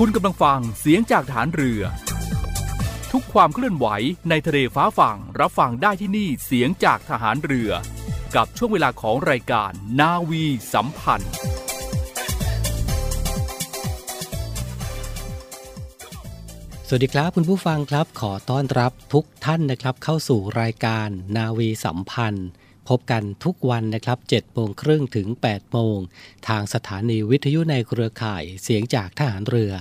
คุณกำลังฟังเสียงจากฐานเรือ ทุกความเคลื่อนไหวในทะเลฟ้าฝั่งรับฟังได้ที่นี่เสียงจากทหารเรือ กับช่วงเวลาของรายการนาวีสัมพันธ์ สวัสดีครับคุณผู้ฟังครับขอต้อนรับทุกท่านนะครับเข้าสู่รายการนาวีสัมพันธ์ พบกันทุกวันนะครับ7โมงครึ่งถึง 8 โมง ทางสถานีวิทยุในเครือข่ายเสียงจากทหารเรือ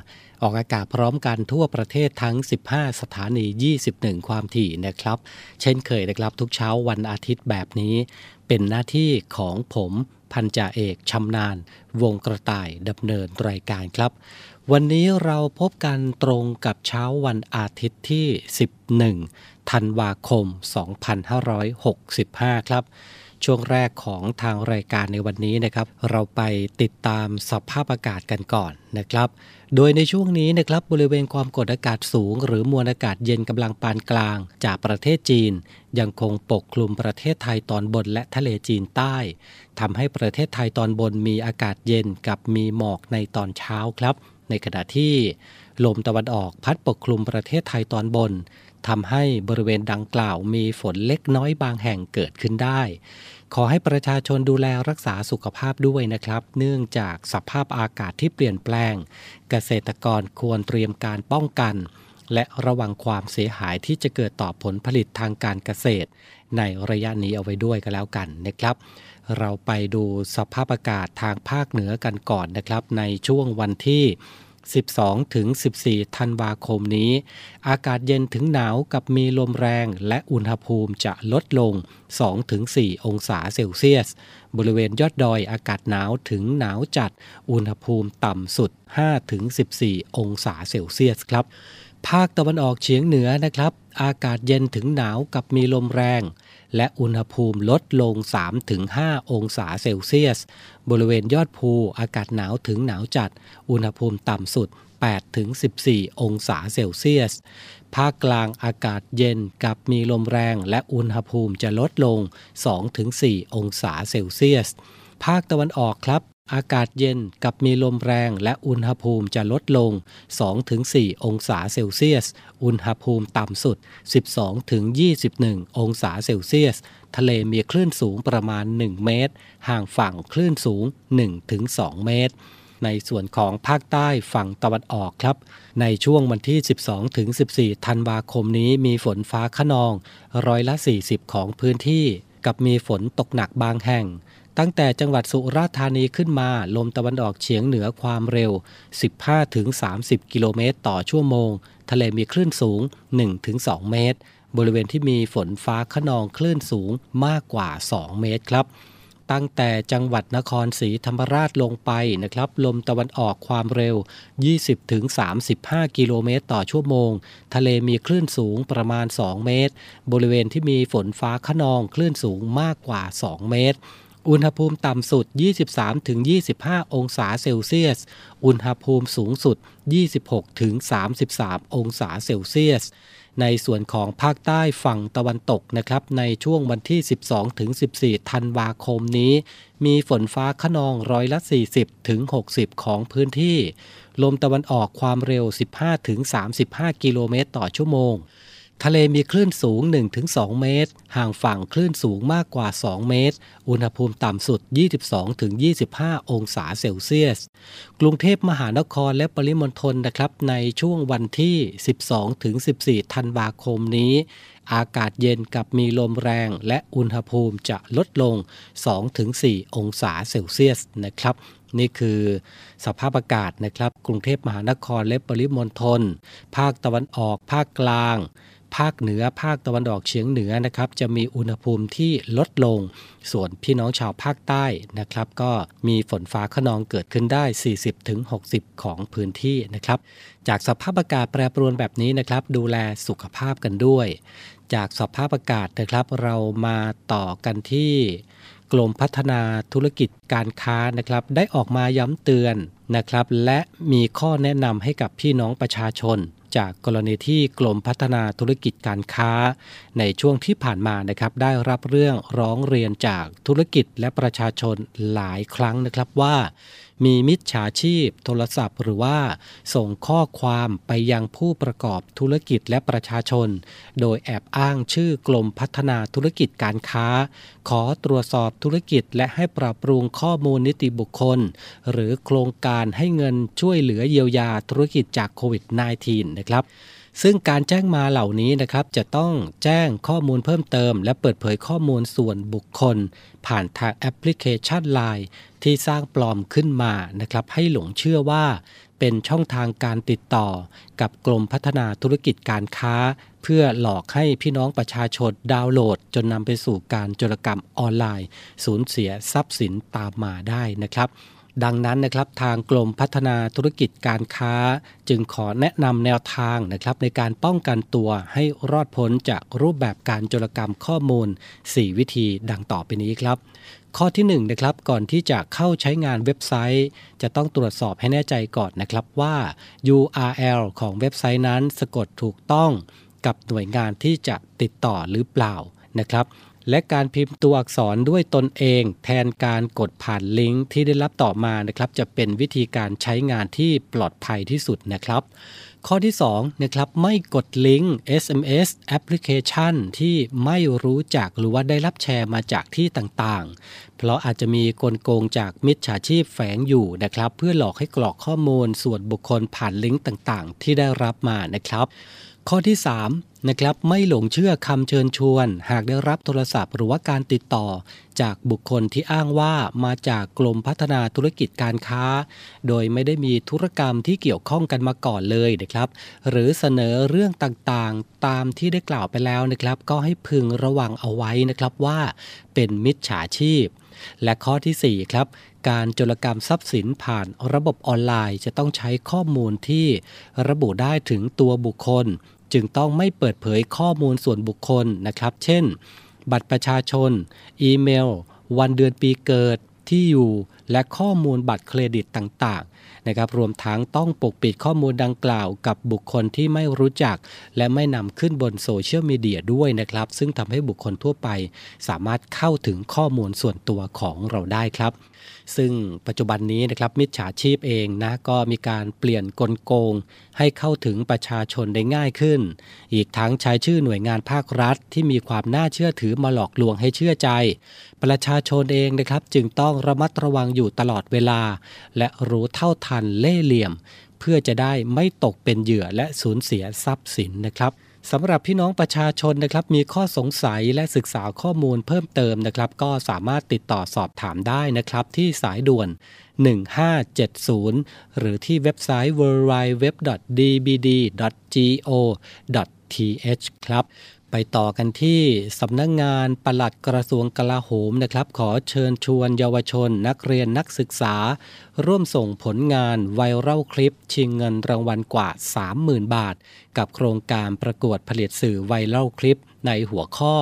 ออกอากาศพร้อมกันทั่วประเทศทั้ง 15 สถานี 21 ความถี่นะครับ เช่นเคยนะครับทุกเช้าวันอาทิตย์แบบนี้ เป็นหน้าที่ของผมพันจ่าเอกชำนาญวงกระต่ายดำเนินรายการครับ วันนี้เราพบกันตรงกับเช้าวันอาทิตย์ที่ 11 ธันวาคม 2565 ครับ ช่วงแรกของทางรายการในวันนี้นะครับ เราไปติดตามสภาพอากาศกันก่อนนะครับ โดยในช่วงนี้นะครับบริเวณความกดอากาศสูง หรือมวลอากาศเย็นกำลังปานกลาง จากประเทศจีน ยังคงปกคลุมประเทศไทยตอนบนและทะเลจีนใต้ทำให้ประเทศไทยตอนบนมีอากาศเย็นกับมีหมอกในตอนเช้าครับ ในขณะที่ลมตะวันออกพัดปกคลุมประเทศไทยตอนบน ทำให้บริเวณดังกล่าวมีฝนเล็กน้อยบางแห่งเกิดขึ้นได้ ขอให้ประชาชนดูแลรักษาสุขภาพด้วยนะครับ เนื่องจากสภาพอากาศที่เปลี่ยนแปลง เกษตรกรควรเตรียมการป้องกัน และระวังความเสียหายที่จะเกิดต่อผลผลิตทางการเกษตร ในระยะนี้เอาไว้ด้วยก็แล้วกันนะครับเราไปดูสภาพอากาศทางภาคเหนือกันก่อนนะครับ ในช่วงวันที่ 12ถึง14 ธันวาคมนี้ อากาศเย็นถึงหนาวกับมีลมแรงและอุณหภูมิจะลดลง 2 ถึง 4 องศาเซลเซียส บริเวณยอดดอยอากาศหนาวถึงหนาวจัด อุณหภูมิต่ำสุด 5 ถึง 14 องศาเซลเซียสครับ ภาคตะวันออกเฉียงเหนือนะครับ อากาศเย็นถึงหนาวกับมีลมแรง และอุณหภูมิลดลง 3-5 องศาเซลเซียส บริเวณยอดภูอากาศหนาวถึงหนาวจัด อุณหภูมิต่ำสุด 8-14 องศาเซลเซียส ภาคกลางอากาศเย็นกับมีลมแรงและอุณหภูมิจะลดลง 2-4 องศาเซลเซียส ภาคตะวันออกครับ อากาศเย็นกับมีลมแรงและอุณหภูมิจะลดลง 2-4 องศาเซลเซียส อุณหภูมิต่ำสุด 12-21 องศาเซลเซียส ทะเลมีคลื่นสูงประมาณ 1 เมตร ห่างฝั่งคลื่นสูง 1-2 เมตร ในส่วนของภาคใต้ฝั่งตะวันออกครับ ในช่วงวันที่ 12-14 ธันวาคมนี้มีฝนฟ้าขนอง ร้อยละ 40 ของพื้นที่ กับมีฝนตกหนักบางแห่ง ตั้งแต่จังหวัดสุราษฎร์ธานีขึ้นมา ลมตะวันออกเฉียงเหนือความเร็ว 15-30 กิโลเมตรต่อชั่วโมง ทะเลมีคลื่นสูง 1-2 เมตร บริเวณที่มีฝนฟ้าขนองคลื่นสูงมากกว่า 2 เมตรครับ ตั้งแต่จังหวัดนครศรีธรรมราชลงไปนะครับ ลมตะวันออกความเร็ว 20-35 กิโลเมตรต่อชั่วโมง ทะเลมีคลื่นสูงประมาณ 2 เมตร บริเวณที่มีฝนฟ้าขนองคลื่นสูงมากกว่า 2 เมตร อุณหภูมิต่ำสุด 23-25 องศาเซลเซียส อุณหภูมิสูงสุด 26-33 องศาเซลเซียส ในส่วนของภาคใต้ฝั่งตะวันตกนะครับ ในช่วงวันที่ 12-14 ธันวาคมนี้ มีฝนฟ้าขนองร้อยละ 40-60 ของพื้นที่ ลมตะวันออกความเร็ว 15-35 กิโลเมตรต่อชั่วโมง ทะเลมีคลื่นสูง 1-2 เมตร ห่างฝั่งคลื่นสูงมากกว่า 2 เมตร อุณหภูมิต่ำสุด 22-25 องศาเซลเซียส กรุงเทพมหานครและปริมณฑลนะครับ ในช่วงวันที่ 12-14 ธันวาคมนี้ อากาศเย็นกับมีลมแรงและอุณหภูมิจะลดลง 2-4 องศาเซลเซียสนะครับนี่คือสภาพอากาศนะครับ กรุงเทพมหานครและปริมณฑลภาคตะวันออกภาคกลาง ภาคเหนือภาคตะวันออกเฉียงเหนือนะครับจะมีอุณหภูมิที่ลดลง ส่วนพี่น้องชาวภาคใต้นะครับก็มีฝนฟ้าขนองเกิดขึ้นได้ 40-60 ของพื้นที่นะครับ จากสภาพอากาศแปรปรวนแบบนี้นะครับ ดูแลสุขภาพกันด้วย จากสภาพอากาศนะครับเรามาต่อกันที่กรมพัฒนาธุรกิจการค้านะครับ ได้ออกมาย้ำเตือนนะครับ และมีข้อแนะนำให้กับพี่น้องประชาชน จากกรณีที่กรมพัฒนาธุรกิจการค้า ในช่วงที่ผ่านมานะครับได้รับเรื่องร้องเรียนจากธุรกิจและประชาชนหลายครั้งนะครับว่า มีมิจฉาชีพ โทรศัพท์หรือว่าส่งข้อความไปยังผู้ประกอบธุรกิจและประชาชน โดยแอบอ้างชื่อกรมพัฒนาธุรกิจการค้า ขอตรวจสอบธุรกิจและให้ปรับปรุงข้อมูลนิติบุคคล หรือโครงการให้เงินช่วยเหลือเยียวยาธุรกิจจากโควิด -19 นะครับ ซึ่งการแจ้งมาเหล่านี้นะครับจะต้องแจ้งข้อมูลเพิ่มเติม และเปิดเผยข้อมูลส่วนบุคคล ผ่านทางแอปพลิเคชัน Line ที่สร้างปลอมขึ้นมานะครับให้หลงเชื่อว่า เป็นช่องทางการติดต่อ กับกรมพัฒนาธุรกิจการค้า เพื่อหลอกให้พี่น้องประชาชนดาวน์โหลด จนนำไปสู่การโจรกรรมออนไลน์ สูญเสียทรัพย์สินตามมาได้นะครับ ดังนั้นนะครับทางกรมพัฒนาธุรกิจการค้า จึงขอแนะนำแนวทางนะครับในการป้องกันตัวให้รอดพ้นจากรูปแบบการโจรกรรมข้อมูล 4 วิธีดังต่อไปนี้ครับ ข้อที่1นะครับก่อนที่จะเข้าใช้งานเว็บไซต์ จะต้องตรวจสอบให้แน่ใจก่อนนะครับว่า URL ของเว็บไซต์นั้นสะกดถูกต้องกับหน่วยงานที่จะติดต่อหรือเปล่านะครับ และการพิมพ์ตัวอักษรด้วยตนเอง แทนการกดผ่านลิงก์ที่ได้รับต่อมานะครับ จะเป็นวิธีการใช้งานที่ปลอดภัยที่สุดนะครับ ข้อที่2นะครับไม่กดลิงก์ SMS แอปพลิเคชันที่ไม่รู้จักหรือว่าได้รับแชร์มาจากที่ต่างๆ เพราะอาจจะมีกลโกงจากมิจฉาชีพแฝงอยู่นะครับ เพื่อหลอกให้กรอกข้อมูลส่วนบุคคลผ่านลิงก์ต่างๆ ที่ได้รับมานะครับ ข้อที่3นะครับไม่หลงเชื่อคำเชิญชวน หากได้รับโทรศัพท์ หรือว่าการติดต่อ จากบุคคลที่อ้างว่ามาจากกรมพัฒนาธุรกิจการค้า โดยไม่ได้มีธุรกรรมที่เกี่ยวข้องกันมาก่อนเลยนะครับ หรือเสนอเรื่องต่างๆ ตามที่ได้กล่าวไปแล้วนะครับ ก็ให้พึงระวังเอาไว้นะครับว่า เป็นมิจฉาชีพ และข้อทีสี่4ครับการโจรกรรมทรัพย์สินผ่านระบบออนไลน์ จะต้องใช้ข้อมูลที่ระบุได้ถึงตัวบุคคล จึงต้องไม่เปิดเผยข้อมูลส่วนบุคคลนะครับ เช่น บัตรประชาชน อีเมล วันเดือนปีเกิดที่อยู่ และข้อมูลบัตรเครดิตต่างๆนะครับ รวมทั้งต้องปกปิดข้อมูลดังกล่าวกับบุคคลที่ไม่รู้จัก และไม่นำขึ้นบนโซเชียลมีเดียด้วยนะครับ ซึ่งทำให้บุคคลทั่วไป สามารถเข้าถึงข้อมูลส่วนตัวของเราได้ครับ ซึ่งปัจจุบันนี้นะครับมิจฉาชีพเองนะก็มีการเปลี่ยนกลโกง ให้เข้าถึงประชาชนได้ง่ายขึ้น อีกทั้งใช้ชื่อหน่วยงานภาครัฐ ที่มีความน่าเชื่อถือมาหลอกลวงให้เชื่อใจ ประชาชนเองนะครับจึงต้องระมัดระวังอยู่ตลอดเวลา และรู้เท่าทันเล่เหลี่ยม เพื่อจะได้ไม่ตกเป็นเหยื่อและสูญเสียทรัพย์สินนะครับ สำหรับพี่น้องประชาชนนะครับมีข้อสงสัยและศึกษาข้อมูลเพิ่มเติมนะครับ ก็สามารถติดต่อสอบถามได้นะครับ ที่สายด่วน 1570 หรือที่เว็บไซต์ www.dbd.go.th ครับ ไปต่อกันที่สำนักงงานปลัดกระทรวงกลาโหมนะครับ ขอเชิญชวนเยาวชน นักเรียนนักศึกษา ร่วมส่งผลงานไวรัลคลิป ชิงเงินรางวัลกว่า 30,000 บาท กับโครงการประกวดผลิตสื่อไวรัลคลิปในหัวข้อ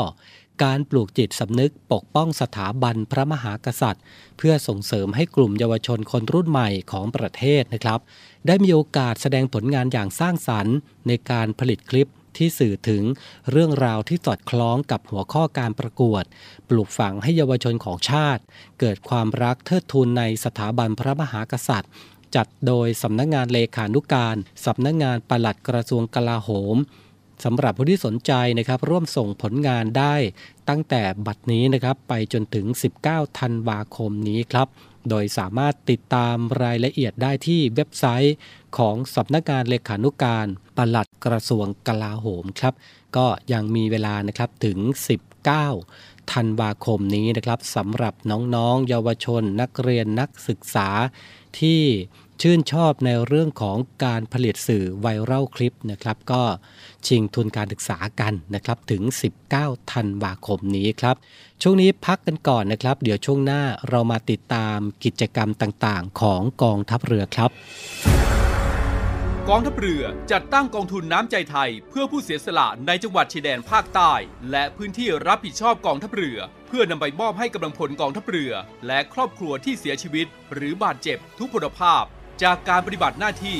การปลูกจิตสำนึกปกป้องสถาบันพระมหากษัตริย์ เพื่อส่งเสริมให้กลุ่มเยาวชนคนรุ่นใหม่ของประเทศนะครับ ได้มีโอกาสแสดงผลงานอย่างสร้างสรรค์ ในการผลิตคลิป ที่สื่อถึงเรื่องราวที่สอดคล้องกับหัวข้อการประกวด ปลูกฝังให้เยาวชนของชาติ เกิดความรักเทิดทูนในสถาบันพระมหากษัตริย์ จัดโดยสำนักงงานเลขานุการสำนักงงานปลัดกระทรวงกลาโหมสำหรับผู้ที่สนใจนะครับร่วมส่งผลงานได้ตั้งแต่บัดนี้นะครับไปจนถึง 19 ธันวาคมนี้ครับ โดยสามารถติดตามรายละเอียดได้ที่เว็บไซต์ของสำนักงานเลขานุการปลัดกระทรวงกลาโหมครับ ก็ยังมีเวลานะครับถึง 19 ธันวาคมนี้นะครับสำหรับน้องๆ เยาวชนนักเรียนนักศึกษาที่ชื่นชอบในเรื่องของการผลิตสื่อไวรัลคลิปนะครับ ก็ ชิงทุนการศึกษากันนะครับถึง 19 ธันวาคมนี้ครับ ช่วงนี้พักกันก่อนนะครับ เดี๋ยวช่วงหน้าเรามาติดตามกิจกรรมต่างๆ ของกองทัพเรือครับ กองทัพเรือจัดตั้งกองทุนน้ำใจไทย เพื่อผู้เสียสละในจังหวัดชายแดนภาคใต้ และพื้นที่รับผิดชอบกองทัพเรือ เพื่อนำไปมอบให้กำลังพลกองทัพเรือ และครอบครัวที่เสียชีวิต หรือบาดเจ็บทุกพลภาพ จากการปฏิบัติหน้าที่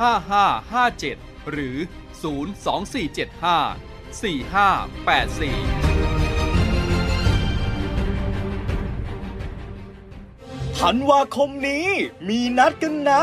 5557 หรือ 02475 4584ธันวาคมนี้มีนัดกันนะ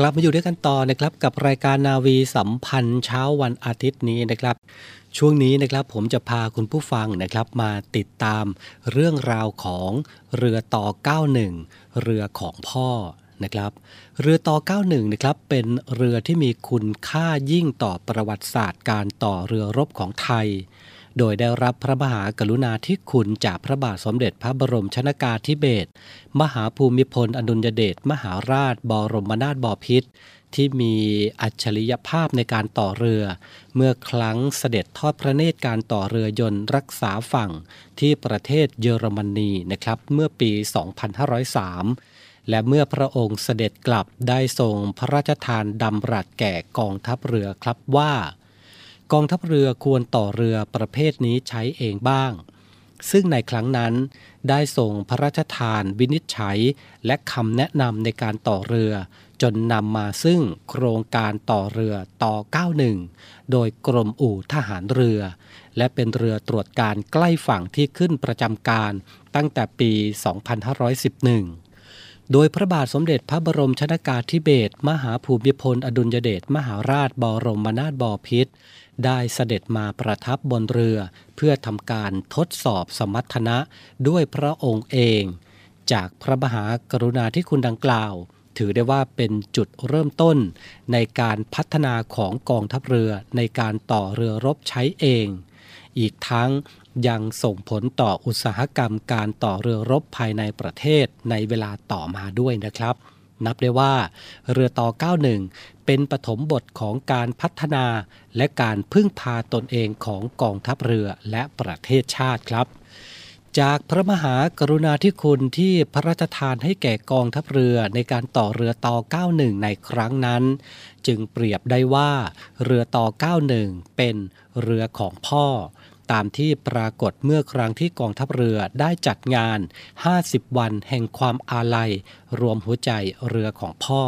กลับมาอยู่ด้วยกันต่อนะครับกับรายการนาวีสัมพันธ์เช้าวันอาทิตย์นี้นะครับ ช่วงนี้นะครับผมจะพาคุณผู้ฟังนะครับมาติดตามเรื่องราวของเรือต่อ 91 เรือของพ่อนะครับเรือต่อ 91 นะครับเป็นเรือที่มีคุณค่ายิ่งต่อประวัติศาสตร์การต่อเรือรบของไทย โดยได้รับพระมหากรุณาธิคุณจากพระบาทสมเด็จพระบรมชนากาธิเบศรมหาภูมิพลอดุลยเดชมหาราชบรมนาถบพิตรที่มีอัจฉริยภาพในการต่อเรือ เมื่อครั้งเสด็จทอดพระเนตรการต่อเรือยนต์รักษาฝั่งที่ประเทศเยอรมนีนะครับเมื่อปี 2503 และเมื่อพระองค์เสด็จกลับได้ทรงพระราชทานดำรัสแก่กองทัพเรือครับว่า กองทัพเรือควรต่อเรือประเภทนี้ใช้เองบ้าง ซึ่งในครั้งนั้นได้ส่งพระราชทานวินิจฉัย และคำแนะนำในการต่อเรือ จนนำมาซึ่งโครงการต่อเรือต่อ 91 โดยกรมอู่ทหารเรือ และเป็นเรือตรวจการใกล้ฝั่งที่ขึ้นประจำการตั้งแต่ปี 2511โดยพระบาทสมเด็จพระบรมชนากาธิเบศรมหาภูมิพล อดุลยเดชมหาราชบรมนาถบพิตร ได้เสด็จมาประทับบนเรือ เพื่อทำการทดสอบสมรรถนะด้วยพระองค์เอง จากพระมหากรุณาธิคุณดังกล่าว ถือได้ว่าเป็นจุดเริ่มต้น ในการพัฒนาของกองทัพเรือในการต่อเรือรบใช้เอง อีกทั้งยังส่งผลต่ออุตสาหกรรมการต่อเรือรบภายในประเทศในเวลาต่อมาด้วยนะครับ นับได้ว่าเรือต่อ 91 เป็นปฐมบทของการพัฒนาและการพึ่งพาตนเองของกองทัพเรือและประเทศชาติครับ จากพระมหากรุณาธิคุณที่พระราชทานให้แก่กองทัพเรือในการต่อเรือต่อ 91 ในครั้งนั้น จึงเปรียบได้ว่า เรือต่อ 91 เป็นเรือของพ่อ ตามที่ปรากฏเมื่อครั้งที่กองทัพเรือได้จัดงาน 50 วันแห่งความอาลัย รวมหัวใจเรือของพ่อ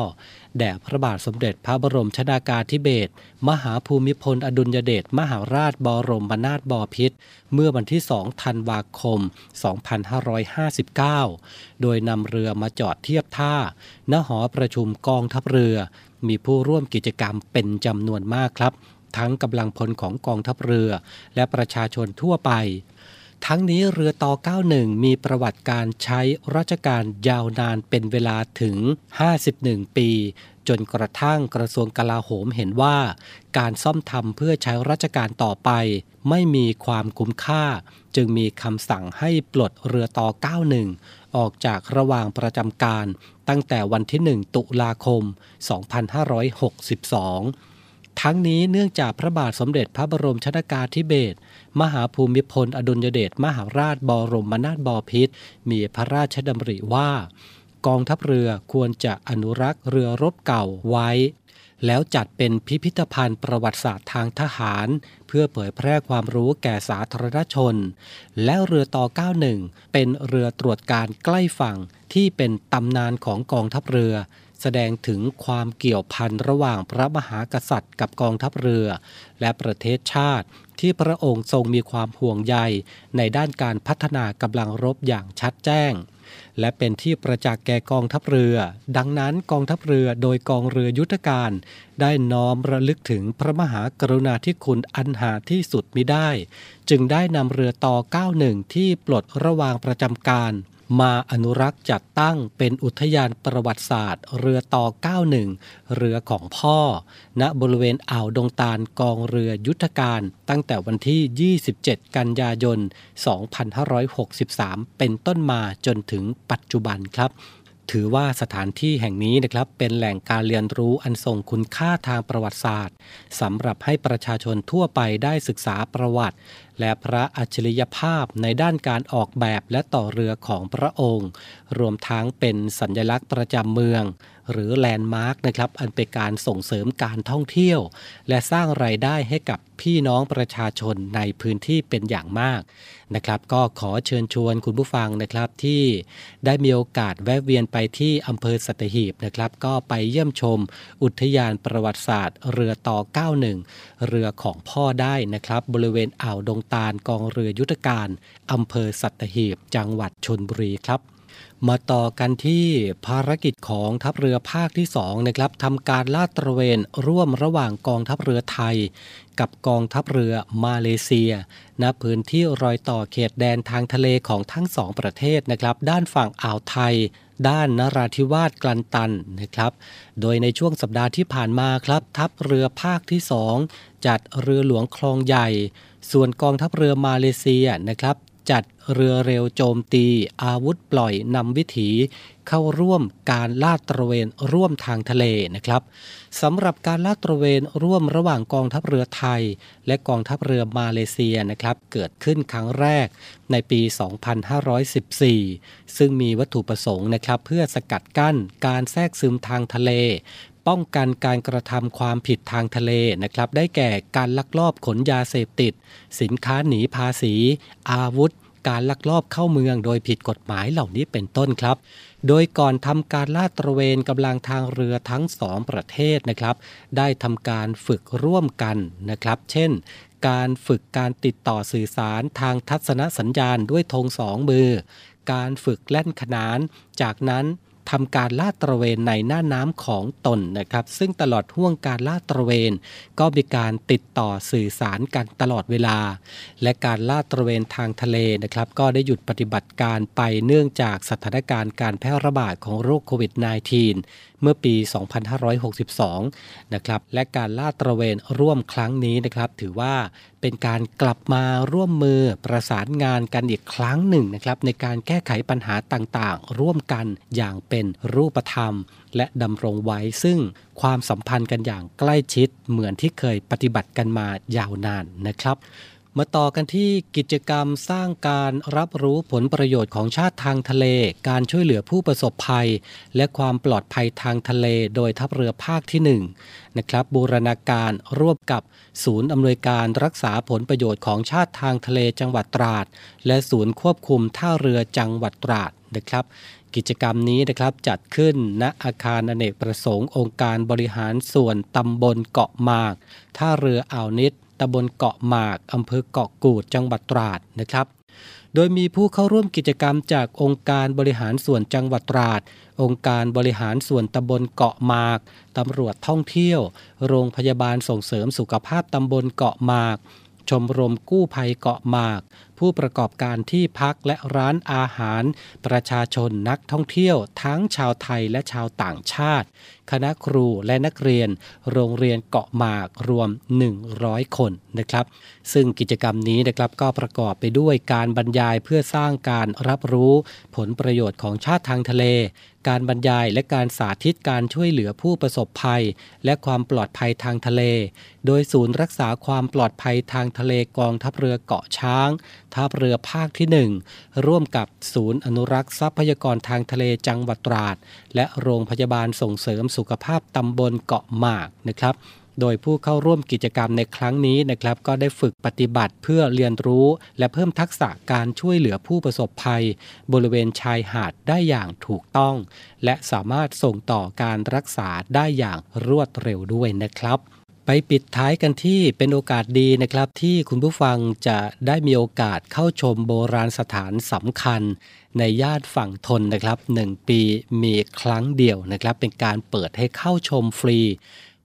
แด่พระบาทสมเด็จพระบรมชนากาธิเบศรมหาภูมิพลอดุลยเดชมหาราชบรมนาถบพิตรเมื่อวันที่ 2 ธันวาคม 2559 โดยนำเรือมาจอดเทียบท่า ณ หอประชุมกองทัพเรือ มีผู้ร่วมกิจกรรมเป็นจำนวนมากครับ ทั้งกำลังพลของกองทัพเรือ และประชาชนทั่วไป ทั้งนี้เรือต่อ 91 มีประวัติการใช้ราชการยาวนานเป็นเวลาถึง 51 ปี จนกระทั่งกระทรวงกลาโหมเห็นว่า การซ่อมทำเพื่อใช้ราชการต่อไป ไม่มีความคุ้มค่า จึงมีคำสั่งให้ปลดเรือต่อ 91ออกจากระหว่างประจำการตั้งแต่วันที่ 1 ตุลาคม 2562 ทั้งนี้เนื่องจากพระบาทสมเด็จพระบรมชนากาธิเบศรมหาภูมิพลอดุลยเดชมหาราชบรมนาถบพิตรมีพระราชดำริว่า กองทัพเรือควรจะอนุรักษ์เรือรบเก่าไว้ แล้วจัดเป็นพิพิธภัณฑ์ประวัติศาสตร์ทางทหาร เพื่อเผยแพร่ความรู้แก่สาธารณชน และเรือต่อ 91 เป็นเรือตรวจการใกล้ฝั่งที่เป็นตำนานของกองทัพเรือ แสดงถึงความเกี่ยวพันระหว่างพระมหากษัตริย์กับกองทัพเรือ และประเทศชาติที่พระองค์ทรงมีความห่วงใยในด้านการพัฒนากำลังรบอย่างชัดแจ้ง และเป็นที่ประจักษ์แก่กองทัพเรือ ดังนั้นกองทัพเรือโดยกองเรือยุทธการ ได้น้อมระลึกถึงพระมหากรุณาธิคุณอันหาที่สุดมิได้ จึงได้นำเรือต่อ 91 ที่ปลดระวางประจำการ มาอนุรักษ์จัดตั้งเป็นอุทยานประวัติศาสตร์ เรือต่อ 91 เรือของพ่อ ณบริเวณอ่าวดงตาลกองเรือยุทธการตั้งแต่วันที่ 27 กันยายน 2563 เป็นต้นมาจนถึงปัจจุบันครับ ถือว่าสถานที่แห่งนี้นะครับเป็นแหล่งการเรียนรู้อันทรงคุณค่าทางประวัติศาสตร์สำหรับให้ประชาชนทั่วไปได้ศึกษาประวัติ และพระอัจฉริยภาพในด้านการออกแบบและต่อเรือของพระองค์ รวมทั้งเป็นสัญลักษณ์ประจำเมือง หรือแลนด์มาร์กนะครับอันเป็นการส่งเสริมการท่องเที่ยว และสร้างไรายได้ให้กับพี่น้องประชาชนในพื้นที่เป็นอย่างมากนะครับก็ขอเชิญชวนคุณผู้ฟังนะครับที่ได้มีโอกาสแวะเวียนไปที่อำเภอสัตหีบนะครับก็ไปเยี่ยมชม อุทยานประวัติศาสตร์ เรือต่อ 91 เรือของพ่อได้นะครับบริเวณอ่าวดงตาลกองเรือยุทธการอำเภอสัตหีบ จังหวัดชนบุรีครับ มาต่อกันที่ภารกิจของทัพเรือภาคที่2นะครับทำการลาดตระเวนร่วมระหว่างกองทัพเรือไทย กับกองทัพเรือมาเลเซียณพื้นที่รอยต่อเขตแดนทางทะเลของทั้งสองประเทศนะครับ ด้านฝั่งอ่าวไทย ด้านนราธิวาสกลันตันนะครับ โดยในช่วงสัปดาห์ที่ผ่านมาครับ ทัพเรือภาคที่ 2 จัดเรือหลวงคลองใหญ่ ส่วนกองทัพเรือมาเลเซียนะครับ จัดเรือเร็วโจมตี อาวุธปล่อยนำวิถี เข้าร่วมการลาดตระเวนร่วมทางทะเลนะครับสำหรับการลาดตระเวนร่วมระหว่างกองทัพเรือไทย และกองทัพเรือมาเลเซียนะครับ เกิดขึ้นครั้งแรกในปี 2514 ซึ่งมีวัตถุประสงค์นะครับ เพื่อสกัดกั้นการแทรกซึมทางทะเล ป้องกันการกระทำความผิดทางทะเลนะครับ ได้แก่การลักลอบขนยาเสพติด สินค้าหนีภาษี อาวุธ การลักลอบเข้าเมืองโดยผิดกฎหมายเหล่านี้เป็นต้นครับ โดยก่อนทำการลาดตระเวนกำลังทางเรือทั้งสองประเทศนะครับ ได้ทำการฝึกร่วมกันนะครับ เช่นการฝึกการติดต่อสื่อสารทางทัศนสัญญาณด้วยธงสองมือ การฝึกแล่นขนาน จากนั้น ทำการลาดตระเวนในหน้าน้ำของตนนะครับ ซึ่งตลอดห่วงการลาดตระเวน ก็มีการติดต่อสื่อสารกันตลอดเวลา และการลาดตระเวนทางทะเลนะครับ ก็ได้หยุดปฏิบัติการไปเนื่องจากสถานการณ์การแพร่ระบาดของโรคโควิด -19 เมื่อปี 2562 นะครับ และการลาดตระเวนร่วมครั้งนี้นะครับ ถือว่าเป็นการกลับมาร่วมมือประสานงานกันอีกครั้งหนึ่งนะครับ ในการแก้ไขปัญหาต่างๆ ร่วมกันอย่างเป็นรูปธรรม และดำรงไว้ซึ่งความสัมพันธ์กันอย่างใกล้ชิดเหมือนที่เคยปฏิบัติกันมายาวนานนะครับ มาต่อกันที่กิจกรรมสร้างการรับรู้ผลประโยชน์ของชาติทางทะเล การช่วยเหลือผู้ประสบภัย และความปลอดภัยทางทะเลโดยทัพเรือภาคที่ 1 นะครับ บูรณาการร่วมกับศูนย์อำนวยการรักษาผลประโยชน์ของชาติทางทะเลจังหวัดตราด และศูนย์ควบคุมท่าเรือจังหวัดตราดนะครับกิจกรรมนี้นะครับจัดขึ้นณอาคารอเนกประสงค์องค์การบริหารส่วนตำบลเกาะหมาก ท่าเรืออ่าวนิด ตำบลเกาะหมากอำเภอเกาะกูดจังหวัดตราดนะครับ โดยมีผู้เข้าร่วมกิจกรรมจากองค์การบริหารส่วนจังหวัดตราด องค์การบริหารส่วนตำบลเกาะหมากตำรวจท่องเที่ยว โรงพยาบาลส่งเสริมสุขภาพตำบลเกาะหมาก ชมรมกู้ภัยเกาะหมาก ผู้ประกอบการที่พักและร้านอาหาร ประชาชนนักท่องเที่ยวทั้งชาวไทยและชาวต่างชาติ คณะครูและนักเรียน โรงเรียนเกาะหมากรวม 100 คนนะครับ ซึ่งกิจกรรมนี้นะครับก็ประกอบไปด้วยการบรรยายเพื่อสร้างการรับรู้ผลประโยชน์ของชาติทางทะเล การบรรยายและการสาธิตการช่วยเหลือผู้ประสบภัย และความปลอดภัยทางทะเล โดยศูนย์รักษาความปลอดภัยทางทะเลกองทัพเรือเกาะช้างทัพเรือภาคที่ 1 ร่วมกับศูนย์อนุรักษ์ทรัพยากรทางทะเลจังหวัดตราด และโรงพยาบาลส่งเสริมสุขภาพตำบลเกาะหมากนะครับ โดยผู้เข้าร่วมกิจกรรมในครั้งนี้นะครับ ก็ได้ฝึกปฏิบัติเพื่อเรียนรู้ และเพิ่มทักษะการช่วยเหลือผู้ประสบภัย บริเวณชายหาดได้อย่างถูกต้อง และสามารถส่งต่อการรักษาได้อย่างรวดเร็วด้วยนะครับไปปิดท้ายกันที่เป็นโอกาสดีนะครับ ที่คุณผู้ฟังจะได้มีโอกาสเข้าชมโบราณสถานสำคัญ ในย่านฝั่งทนนะครับหนึ่งปีมีครั้งเดียวนะครับ เป็นการเปิดให้เข้าชมฟรี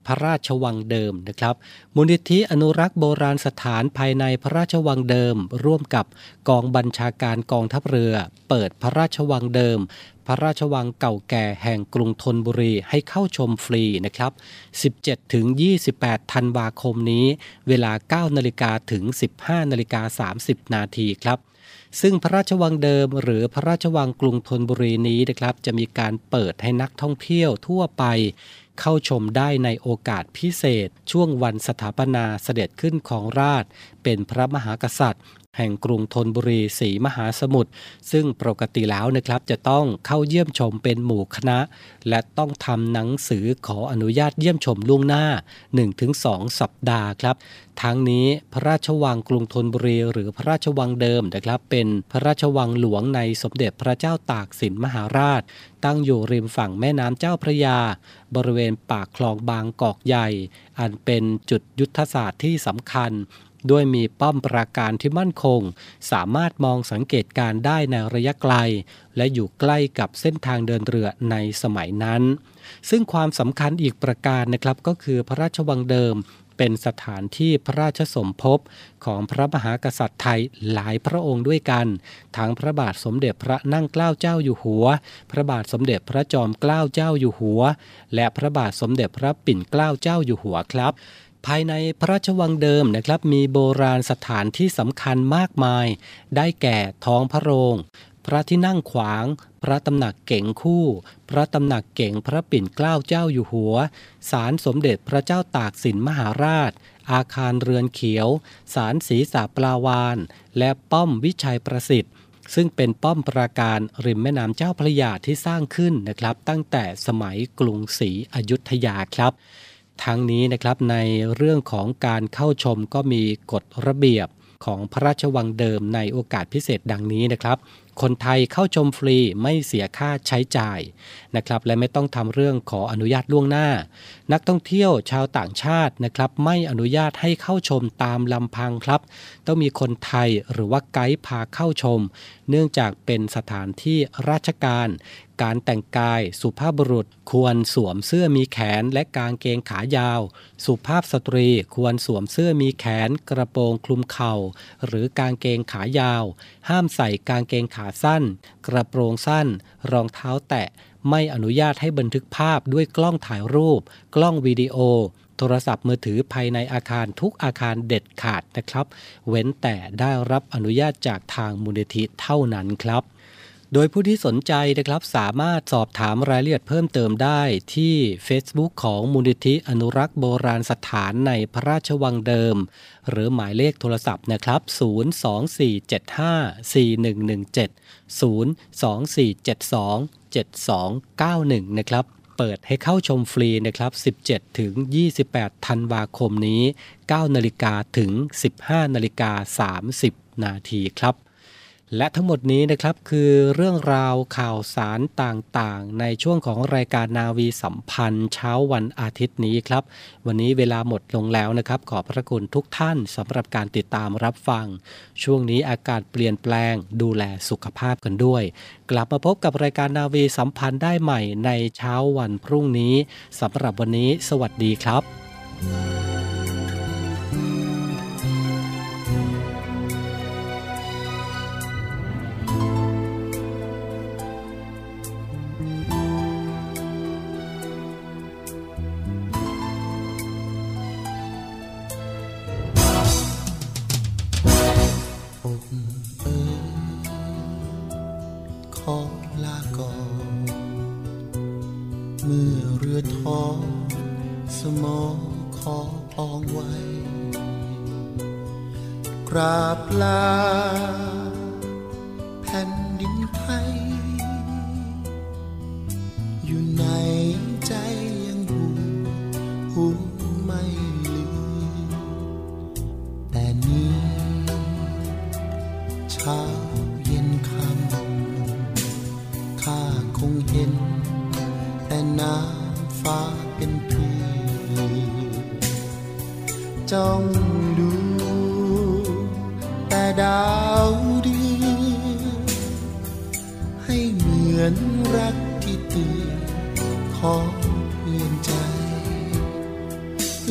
พระราชวังเดิมนะครับ มูลนิธิอนุรักษ์โบราณสถานภายในพระราชวังเดิม ร่วมกับกองบัญชาการกองทัพเรือ เปิดพระราชวังเดิม พระราชวังเก่าแก่แห่งกรุงธนบุรีให้เข้าชมฟรีนะครับ 17ถึง28 ธันวาคมนี้ เวลา 9นาฬิกาถึง 15นาฬิกา30 นาทีครับซึ่งพระราชวังเดิมหรือพระราชวังกรุงธนบุรีนี้นะครับ จะมีการเปิดให้นักท่องเที่ยวทั่วไป เข้าชมได้ในโอกาสพิเศษ ช่วงวันสถาปนาเสด็จขึ้นของราช เป็นพระมหากษัตริย์ แห่งกรุงธนบุรีศรีมหาสมุทรซึ่งปกติแล้วนะครับจะต้องเข้าเยี่ยมชมเป็นหมู่คณะ และต้องทำหนังสือขออนุญาตเยี่ยมชมล่วงหน้า 1-2 สัปดาห์ครับ ทั้งนี้พระราชวังกรุงธนบุรีหรือพระราชวังเดิมนะครับ เป็นพระราชวังหลวงในสมเด็จพระเจ้าตากสินมหาราช ตั้งอยู่ริมฝั่งแม่น้ำเจ้าพระยา บริเวณปากคลองบางกอกใหญ่ อันเป็นจุดยุทธศาสตร์ที่สำคัญ ด้วยมีป้อมปราการที่มั่นคง สามารถมองสังเกตการได้ในระยะไกล และอยู่ใกล้กับเส้นทางเดินเรือในสมัยนั้น ซึ่งความสำคัญอีกประการนะครับก็คือพระราชวังเดิมเป็นสถานที่พระราชสมภพของพระมหากษัตริย์ไทยหลายพระองค์ด้วยกัน ทั้งพระบาทสมเด็จพระนั่งเกล้าเจ้าอยู่หัว พระบาทสมเด็จพระจอมเกล้าเจ้าอยู่หัว และพระบาทสมเด็จพระปิ่นเกล้าเจ้าอยู่หัวครับ ภายในพระราชวังเดิมนะครับ มีโบราณสถานที่สำคัญมากมาย ได้แก่ท้องพระโรง พระที่นั่งขวาง พระตำหนักเก่งคู่ พระตำหนักเก่งพระปิ่นเกล้าเจ้าอยู่หัว ศาลสมเด็จพระเจ้าตากสินมหาราช อาคารเรือนเขียว ศาลศรีสาปลาวาน และป้อมวิชัยประสิทธิ์ซึ่งเป็นป้อมปราการริมแม่น้ำเจ้าพระยาที่สร้างขึ้นนะครับ ตั้งแต่สมัยกรุงศรีอยุธยาครับ ทั้งนี้นะครับในเรื่องของการเข้าชมก็มีกฎระเบียบของพระราชวังเดิมในโอกาสพิเศษดังนี้นะครับ คนไทยเข้าชมฟรีไม่เสียค่าใช้จ่ายนะครับ และไม่ต้องทำเรื่องขออนุญาตล่วงหน้า นักท่องเที่ยวชาวต่างชาตินะครับ ไม่อนุญาตให้เข้าชมตามลำพังครับ ต้องมีคนไทยหรือว่าไกด์พาเข้าชม เนื่องจากเป็นสถานที่ราชการ การแต่งกาย สุภาพบุรุษ ควรสวมเสื้อมีแขนและกางเกงขายาว สุภาพสตรีควรสวมเสื้อมีแขน กระโปรงคลุมเข่า หรือกางเกงขายาว ห้ามใส่กางเกงขาาสั้น กระโปรงสั้น รองเท้าแตะ ไม่อนุญาตให้บันทึกภาพด้วยกล้องถ่ายรูป กล้องวิดีโอ โทรศัพท์มือถือภายในอาคารทุกอาคารเด็ดขาดนะครับ เว้นแต่ได้รับอนุญาตจากทางมูลนิธิเท่านั้นครับ โดยผู้ที่สนใจนะครับสามารถสอบถามรายละเอียดเพิ่มเติมได้ที่ Facebook ของมูลนิธิอนุรักษ์โบราณสถานในพระราชวังเดิม หรือหมายเลขโทรศัพท์นะครับ 024754117 024727291 นะครับ เปิดให้เข้าชมฟรีนะครับ 17 ถึง 28 ธันวาคมนี้ 9 นาฬิกาถึง 15 นาฬิกา 30 นาทีครับ และทั้งหมดนี้นะครับคือเรื่องราวข่าวสารต่างๆ ในช่วงของรายการนาวีสัมพันธ์ เช้าวันอาทิตย์นี้ครับ วันนี้เวลาหมดลงแล้วนะครับ ขอบพระคุณทุกท่านสำหรับการติดตามรับฟัง ช่วงนี้อากาศเปลี่ยนแปลง ดูแลสุขภาพกันด้วย กลับมาพบกับรายการนาวีสัมพันธ์ได้ใหม่ในเช้าวันพรุ่งนี้สำหรับวันนี้ สวัสดีครับ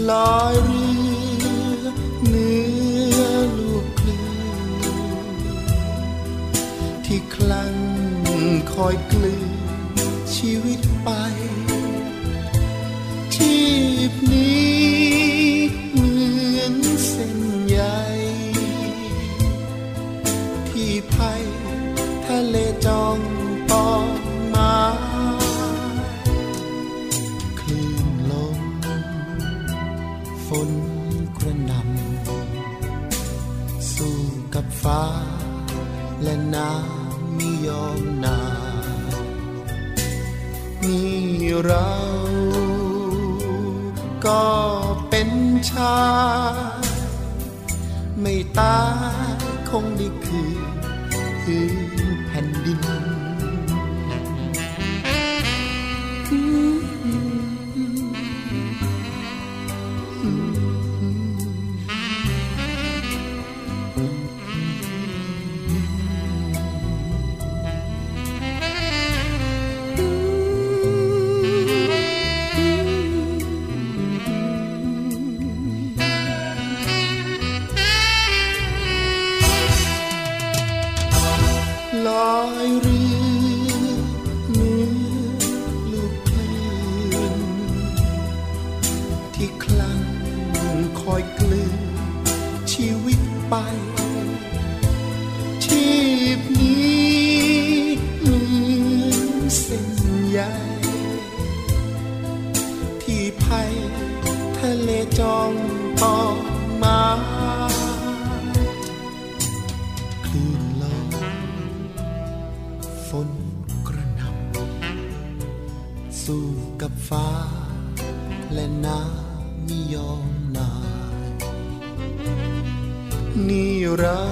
ลอยเรือเนื้อลูกคลื่ที่คลั่งคอยกลืนชีวิตไป ชีพนี้ ฟ้า และน้ำไม่ยอมนานมีเราก็เป็นชายไม่ตายคงได้ อมนาย นี่เรา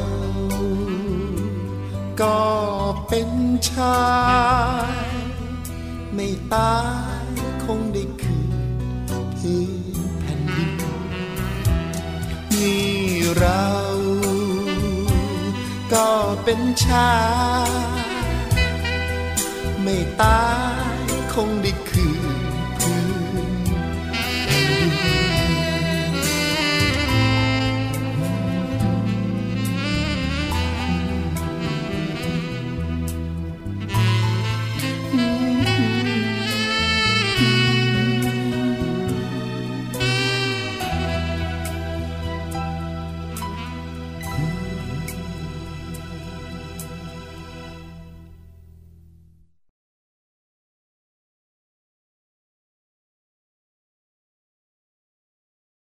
ก็เป็นชาย ไม่ตายคงได้คืนพื้นแผ่นดิน นี่เราก็เป็นชาย ไม่ตายคงได้คื